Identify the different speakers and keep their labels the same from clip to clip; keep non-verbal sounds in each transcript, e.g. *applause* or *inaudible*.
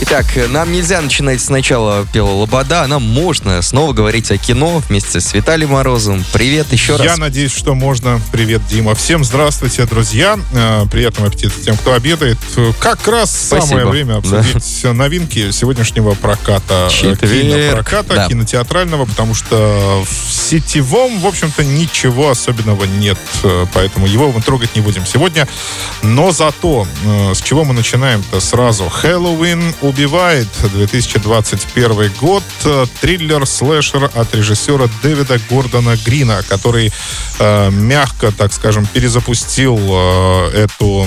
Speaker 1: Итак, нам нельзя начинать сначала пела Лобода, а нам можно снова говорить о кино вместе с Виталием Морозовым. Привет еще раз.
Speaker 2: Я надеюсь, что можно. Привет, Дима. Всем здравствуйте, друзья. Э, Приятного аппетита тем, кто обедает. Как раз
Speaker 1: Спасибо.
Speaker 2: самое время обсудить новинки сегодняшнего проката. э,
Speaker 1: Четверг.
Speaker 2: Кинопроката,
Speaker 1: Да.
Speaker 2: кинотеатрального, потому что в сетевом, в общем-то, ничего особенного нет. Э, Поэтому его мы трогать не будем сегодня. Но зато, с чего мы начинаем-то сразу? Хэллоуин убивает 2021 год. Триллер-слэшер от режиссера Дэвида Гордона Грина, который э, мягко, так скажем, перезапустил э, эту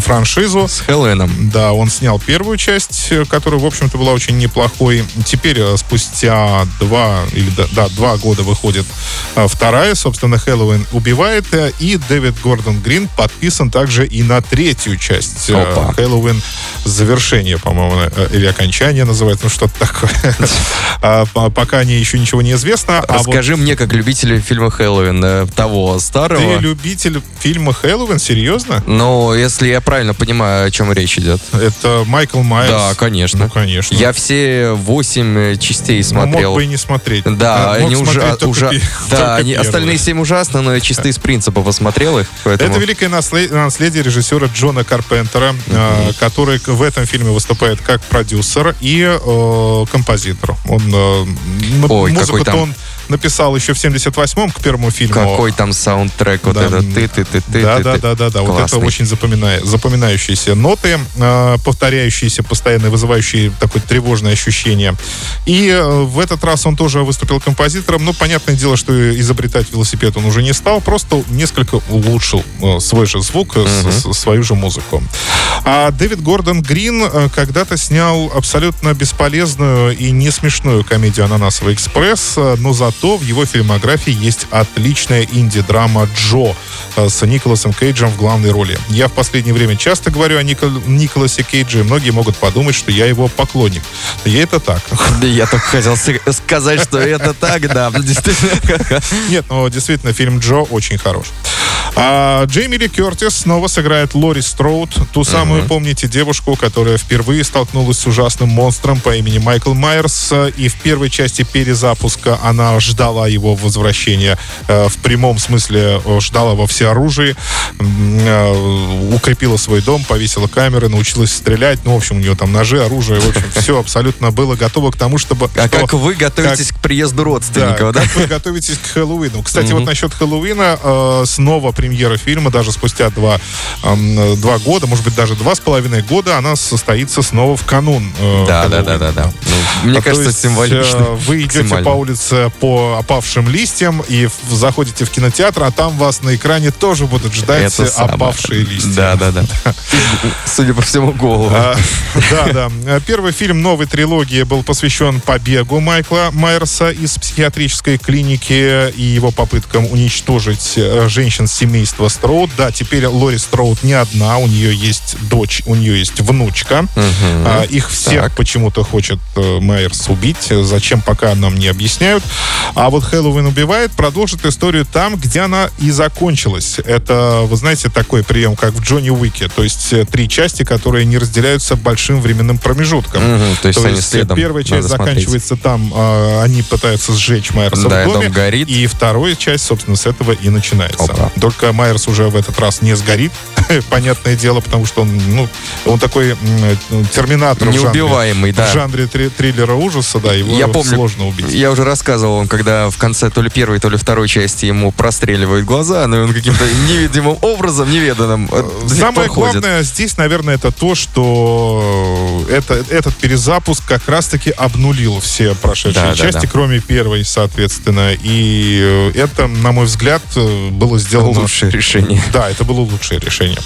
Speaker 2: франшизу.
Speaker 1: С Хэллоуином.
Speaker 2: Да, он снял первую часть, э, которая, в общем-то, была очень неплохой. Теперь, э, спустя два, или да, два года выходит э, вторая, собственно, Хэллоуин убивает. И Дэвид Гордон Грин подписан также и на третью часть.
Speaker 1: Опа.
Speaker 2: Хэллоуин завершение, по-моему, э, или окончание называется, ну что-то такое. *laughs* А, по- Пока не, еще ничего не известно. А вот
Speaker 1: Расскажи мне, как любителю фильма Хэллоуин, э, того
Speaker 2: ты
Speaker 1: старого.
Speaker 2: любитель фильма Хэллоуин? Серьезно?
Speaker 1: Но если я правильно понимаю, о чем речь идет.
Speaker 2: Это Майкл Майерс?
Speaker 1: Да, конечно.
Speaker 2: Ну, конечно.
Speaker 1: Я все восемь э, частей
Speaker 2: Ну,
Speaker 1: смотрел.
Speaker 2: мог бы и не смотреть.
Speaker 1: Да, они уже, уже, да, они, остальные семь ужасно, но я чисто из принципа посмотрел их, поэтому.
Speaker 2: Это великое насле- наследие режиссера Джона Карпентера, э, который в этом фильме выступает как продюсер и э, композитор. Он э,
Speaker 1: Ой,
Speaker 2: музыку-то он написал еще в 78-м к первому фильму.
Speaker 1: Какой там саундтрек, вот
Speaker 2: Да,
Speaker 1: это
Speaker 2: м,
Speaker 1: ты, ты, ты, ты,
Speaker 2: да,
Speaker 1: ты,
Speaker 2: да,
Speaker 1: ты.
Speaker 2: да, да, да. Вот это очень запоминая- запоминающиеся ноты, э, повторяющиеся, постоянно вызывающие такое тревожное ощущение. И э, в этот раз он тоже выступил композитором. Ну, понятное дело, что изобретать велосипед он уже не стал, просто несколько улучшил э, свой же звук, с- свою же музыку. А Дэвид Гордон Грин когда-то снял абсолютно бесполезную и не смешную комедию «Ананасовый экспресс», но зато в его фильмографии есть отличная инди-драма «Джо» э, с Николасом Кейджем в главной роли. Я в последнее время часто говорю о Никол- Николасе Кейдже, и многие могут подумать, что я его поклонник. И это так.
Speaker 1: Да я только хотел сказать, что это так, да, действительно.
Speaker 2: Нет, но действительно фильм Джо очень хорош. А Джейми Ли Кертис снова сыграет Лори Строуд, ту самую, помните, девушку, которая впервые столкнулась с ужасным монстром по имени Майкл Майерс. И в первой части перезапуска она ждала его возвращения э, в прямом смысле, э, ждала во всеоружии, э, укрепила свой дом, повесила камеры, научилась стрелять. Ну, в общем, у нее там ножи, оружие, в общем, все абсолютно было готово к тому, чтобы...
Speaker 1: А
Speaker 2: что-
Speaker 1: как вы готовитесь к приезду родственников, да?
Speaker 2: как вы готовитесь к Хэллоуину. Кстати, вот насчет Хэллоуина, э, снова премьера фильма, даже спустя два, эм, два года, может быть, даже два с половиной года, она состоится снова в канун э,
Speaker 1: Да, да, да, да, да. Ну, Мне
Speaker 2: А
Speaker 1: кажется,
Speaker 2: есть,
Speaker 1: символично.
Speaker 2: э, Вы идете по улице по опавшим листьям и заходите в кинотеатр, а там вас на экране тоже будут ждать
Speaker 1: Это самое.
Speaker 2: опавшие листья.
Speaker 1: Да, да, да. *laughs* Судя по всему, голову.
Speaker 2: А, Да, да. Первый фильм новой трилогии был посвящен побегу Майкла Майерса из психиатрической клиники и его попыткам уничтожить э, женщин семейства Строуд. Да, теперь Лори Строуд не одна, у нее есть дочь, у нее есть внучка. А, Их всех почему-то хочет э, Майерс убить. Зачем, пока нам не объясняют. А вот Хэллоуин убивает продолжит историю там, где она и закончилась. Это, вы знаете, такой прием, как в Джонни Уике. То есть э, три части, которые не разделяются большим временным промежутком.
Speaker 1: Мгм, то есть
Speaker 2: э,
Speaker 1: следом
Speaker 2: первая часть
Speaker 1: надо смотреть.
Speaker 2: заканчивается там, а, они пытаются сжечь Майерса
Speaker 1: Да,
Speaker 2: в доме.
Speaker 1: дом горит.
Speaker 2: И вторая часть, собственно, с этого и начинается.
Speaker 1: Опа.
Speaker 2: Только Майерс уже в этот раз не сгорит, *laughs* понятное дело, потому что он, ну, он такой э, терминатор в жанре-
Speaker 1: Неубиваемый, да.
Speaker 2: в жанре три- триллера ужаса, да, его
Speaker 1: Я помню,
Speaker 2: сложно убить.
Speaker 1: Я уже рассказывал вам, когда в конце то ли первой, то ли второй части ему простреливают глаза, но он каким-то *laughs* невидимым образом, неведанным э, них
Speaker 2: Самое
Speaker 1: проходит.
Speaker 2: главное здесь, наверное, это то, что это, этот перезапуск как раз-таки обнулил все прошедшие
Speaker 1: Да, да,
Speaker 2: части,
Speaker 1: да.
Speaker 2: кроме первой, соответственно. И э, это, на мой взгляд, э, было сделано...
Speaker 1: Лучшее решение.
Speaker 2: Да, это было лучшее решение.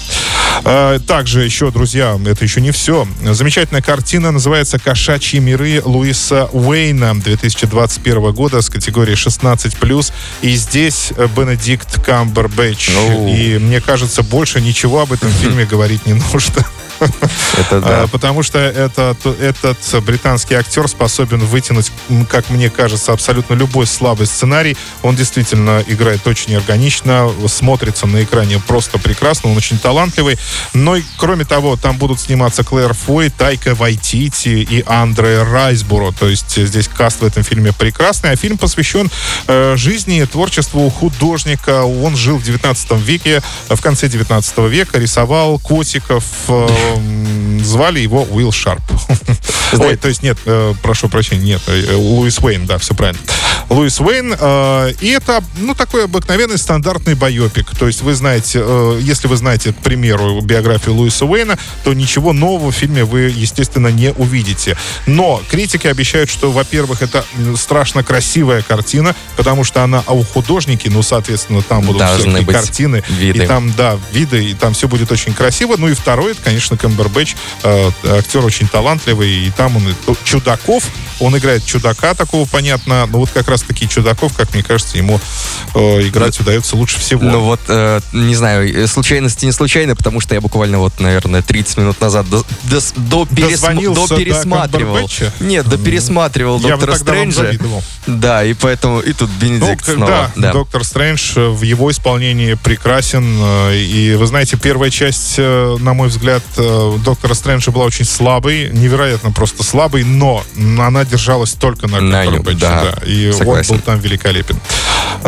Speaker 2: Э, Также еще, друзья, это еще не все. Замечательная картина называется «Кошачьи миры» Луиса Уэйна 2021 года с категории 16+. И здесь Бенедикт Камбербэтч.
Speaker 1: Оу.
Speaker 2: И мне кажется, больше ничего об этом *laughs* фильме говорить не нужно.
Speaker 1: Это да.
Speaker 2: А, Потому что этот, этот британский актер способен вытянуть, как мне кажется, абсолютно любой слабый сценарий. Он действительно играет очень органично, смотрится на экране просто прекрасно, он очень талантливый. Но, и, кроме того, там будут сниматься Клэр Фой, Тайка Вайтити и Андре Райсбуро. То есть э, здесь каст в этом фильме прекрасный. А фильм посвящен э, жизни и творчеству художника. Он жил в 19 веке, в конце 19 века, рисовал котиков. э, звали его Уилл Шарп. *laughs* Ой, то есть нет, э, прошу прощения, нет, э, Луис Уэйн, да, все правильно. Луис Уэйн, э, и это, ну, такой обыкновенный стандартный байопик. То есть вы знаете, если вы знаете, к примеру, биографию Луиса Уэйна, то ничего нового в фильме вы, естественно, не увидите. Но критики обещают, что, во-первых, это страшно красивая картина, потому что она о художнике, ну, соответственно, там будут
Speaker 1: Должны
Speaker 2: всякие картины,
Speaker 1: виды.
Speaker 2: и там, да, виды, и там все будет очень красиво. Ну и второй, это, конечно, Кэмбербэтч, э, актер очень талантливый, и там он и- чудаков, он играет чудака такого, понятно, но вот как раз таки чудаков, как мне кажется, ему э, играть удается лучше всего.
Speaker 1: Ну вот, э, не знаю, э, случайности не случайно, потому что я буквально вот, наверное, 30 минут назад до, до, до, пересм- до
Speaker 2: до
Speaker 1: пересматривал.
Speaker 2: Камбербэтча?
Speaker 1: Нет, до пересматривал
Speaker 2: Я
Speaker 1: Доктора Стрэнджа. Да, и поэтому и тут
Speaker 2: Ну,
Speaker 1: Бенедикт
Speaker 2: к-
Speaker 1: снова.
Speaker 2: да, доктор Стрэндж э, в его исполнении прекрасен. э, И вы знаете, первая часть, э, на мой взгляд, э, доктора Стрэнджа была очень слабой, невероятно просто слабой, но она держалась только на
Speaker 1: На
Speaker 2: Камбербэтче,
Speaker 1: да,
Speaker 2: И
Speaker 1: согласен.
Speaker 2: он был там великолепен.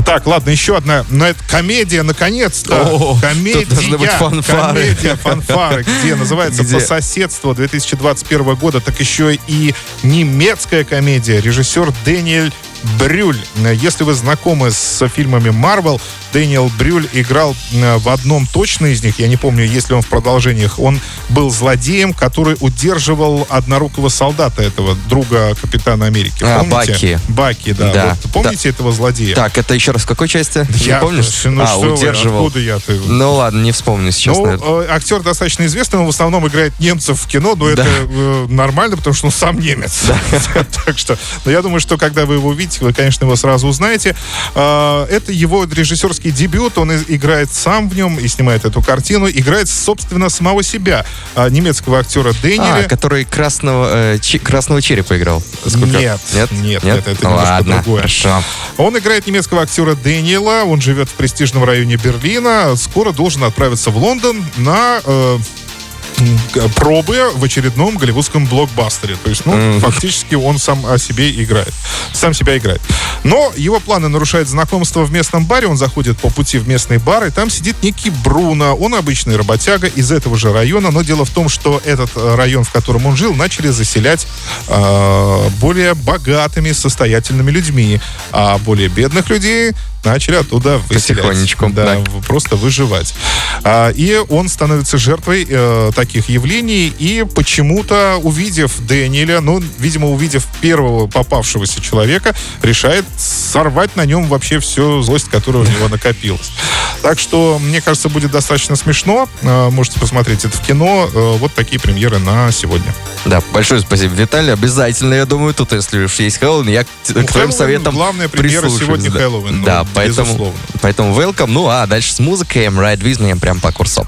Speaker 2: Так, ладно, еще одна. Но это комедия, наконец-то.
Speaker 1: О,
Speaker 2: комедия.
Speaker 1: должны быть фанфары.
Speaker 2: Комедия, фанфары, где называется
Speaker 1: Где?
Speaker 2: «По соседству» 2021 года. Так еще и немецкая комедия. Режиссер Дэниэль Брюль. Если вы знакомы с фильмами Марвел, Дэниел Брюль играл э, в одном точно из них, я не помню, есть ли он в продолжениях, он был злодеем, который удерживал однорукого солдата этого, друга Капитана Америки.
Speaker 1: А,
Speaker 2: Помните?
Speaker 1: Баки.
Speaker 2: Баки, да.
Speaker 1: Да.
Speaker 2: Вот помните этого злодея?
Speaker 1: Так, это еще раз в какой части?
Speaker 2: Я,
Speaker 1: не помнишь?
Speaker 2: Ну,
Speaker 1: а,
Speaker 2: что вы,
Speaker 1: удерживал.
Speaker 2: откуда я? Ты?
Speaker 1: Ну ладно, не вспомню сейчас.
Speaker 2: Ну,
Speaker 1: наверное.
Speaker 2: э, актер достаточно известный, он в основном играет немцев в кино, но это э, нормально, потому что он сам немец. *laughs* Так что, но я думаю, что когда вы его увидите, вы, конечно, его сразу узнаете. А, Это его режиссерский дебют, он играет сам в нем и снимает эту картину, играет, собственно, самого себя, а, немецкого актера
Speaker 1: А,
Speaker 2: Дэниеля.
Speaker 1: который красного, э, красного черепа играл. Сколько?
Speaker 2: Нет,
Speaker 1: нет,
Speaker 2: нет, нет, это
Speaker 1: Ну
Speaker 2: немножко
Speaker 1: ладно,
Speaker 2: другое.
Speaker 1: Хорошо.
Speaker 2: Он играет немецкого актера Дэниела, он живет в престижном районе Берлина, скоро должен отправиться в Лондон на э, пробы в очередном голливудском блокбастере. То есть, ну,
Speaker 1: Мгм.
Speaker 2: фактически он сам о себе играет. Сам себя играет. Но его планы нарушает знакомство в местном баре. Он заходит по пути в местный бар, и там сидит некий Бруно. Он обычный работяга из этого же района, но дело в том, что этот э, район, в котором он жил, начали заселять э, более богатыми, состоятельными людьми. А более бедных людей начали оттуда выселять.
Speaker 1: Потихонечку,
Speaker 2: Да,
Speaker 1: да.
Speaker 2: просто выживать. А, и он становится жертвой э, таких явлений, и почему-то, увидев Дэниеля, ну, видимо, увидев первого попавшегося человека, решает сорвать на нем вообще всю злость, которая у него накопилась. Так что, мне кажется, будет достаточно смешно. Э, можете посмотреть это в кино. Э, вот такие премьеры на сегодня.
Speaker 1: Да, большое спасибо, Виталий. Обязательно, я думаю, тут, если уж есть Хэллоуин, я к, к
Speaker 2: Ну,
Speaker 1: твоим советам
Speaker 2: главная премьера сегодня
Speaker 1: да.
Speaker 2: Хэллоуин, ну,
Speaker 1: Да, поэтому,
Speaker 2: безусловно.
Speaker 1: поэтому welcome. Ну, а дальше с музыкой I'm Right With Me прям по курсу.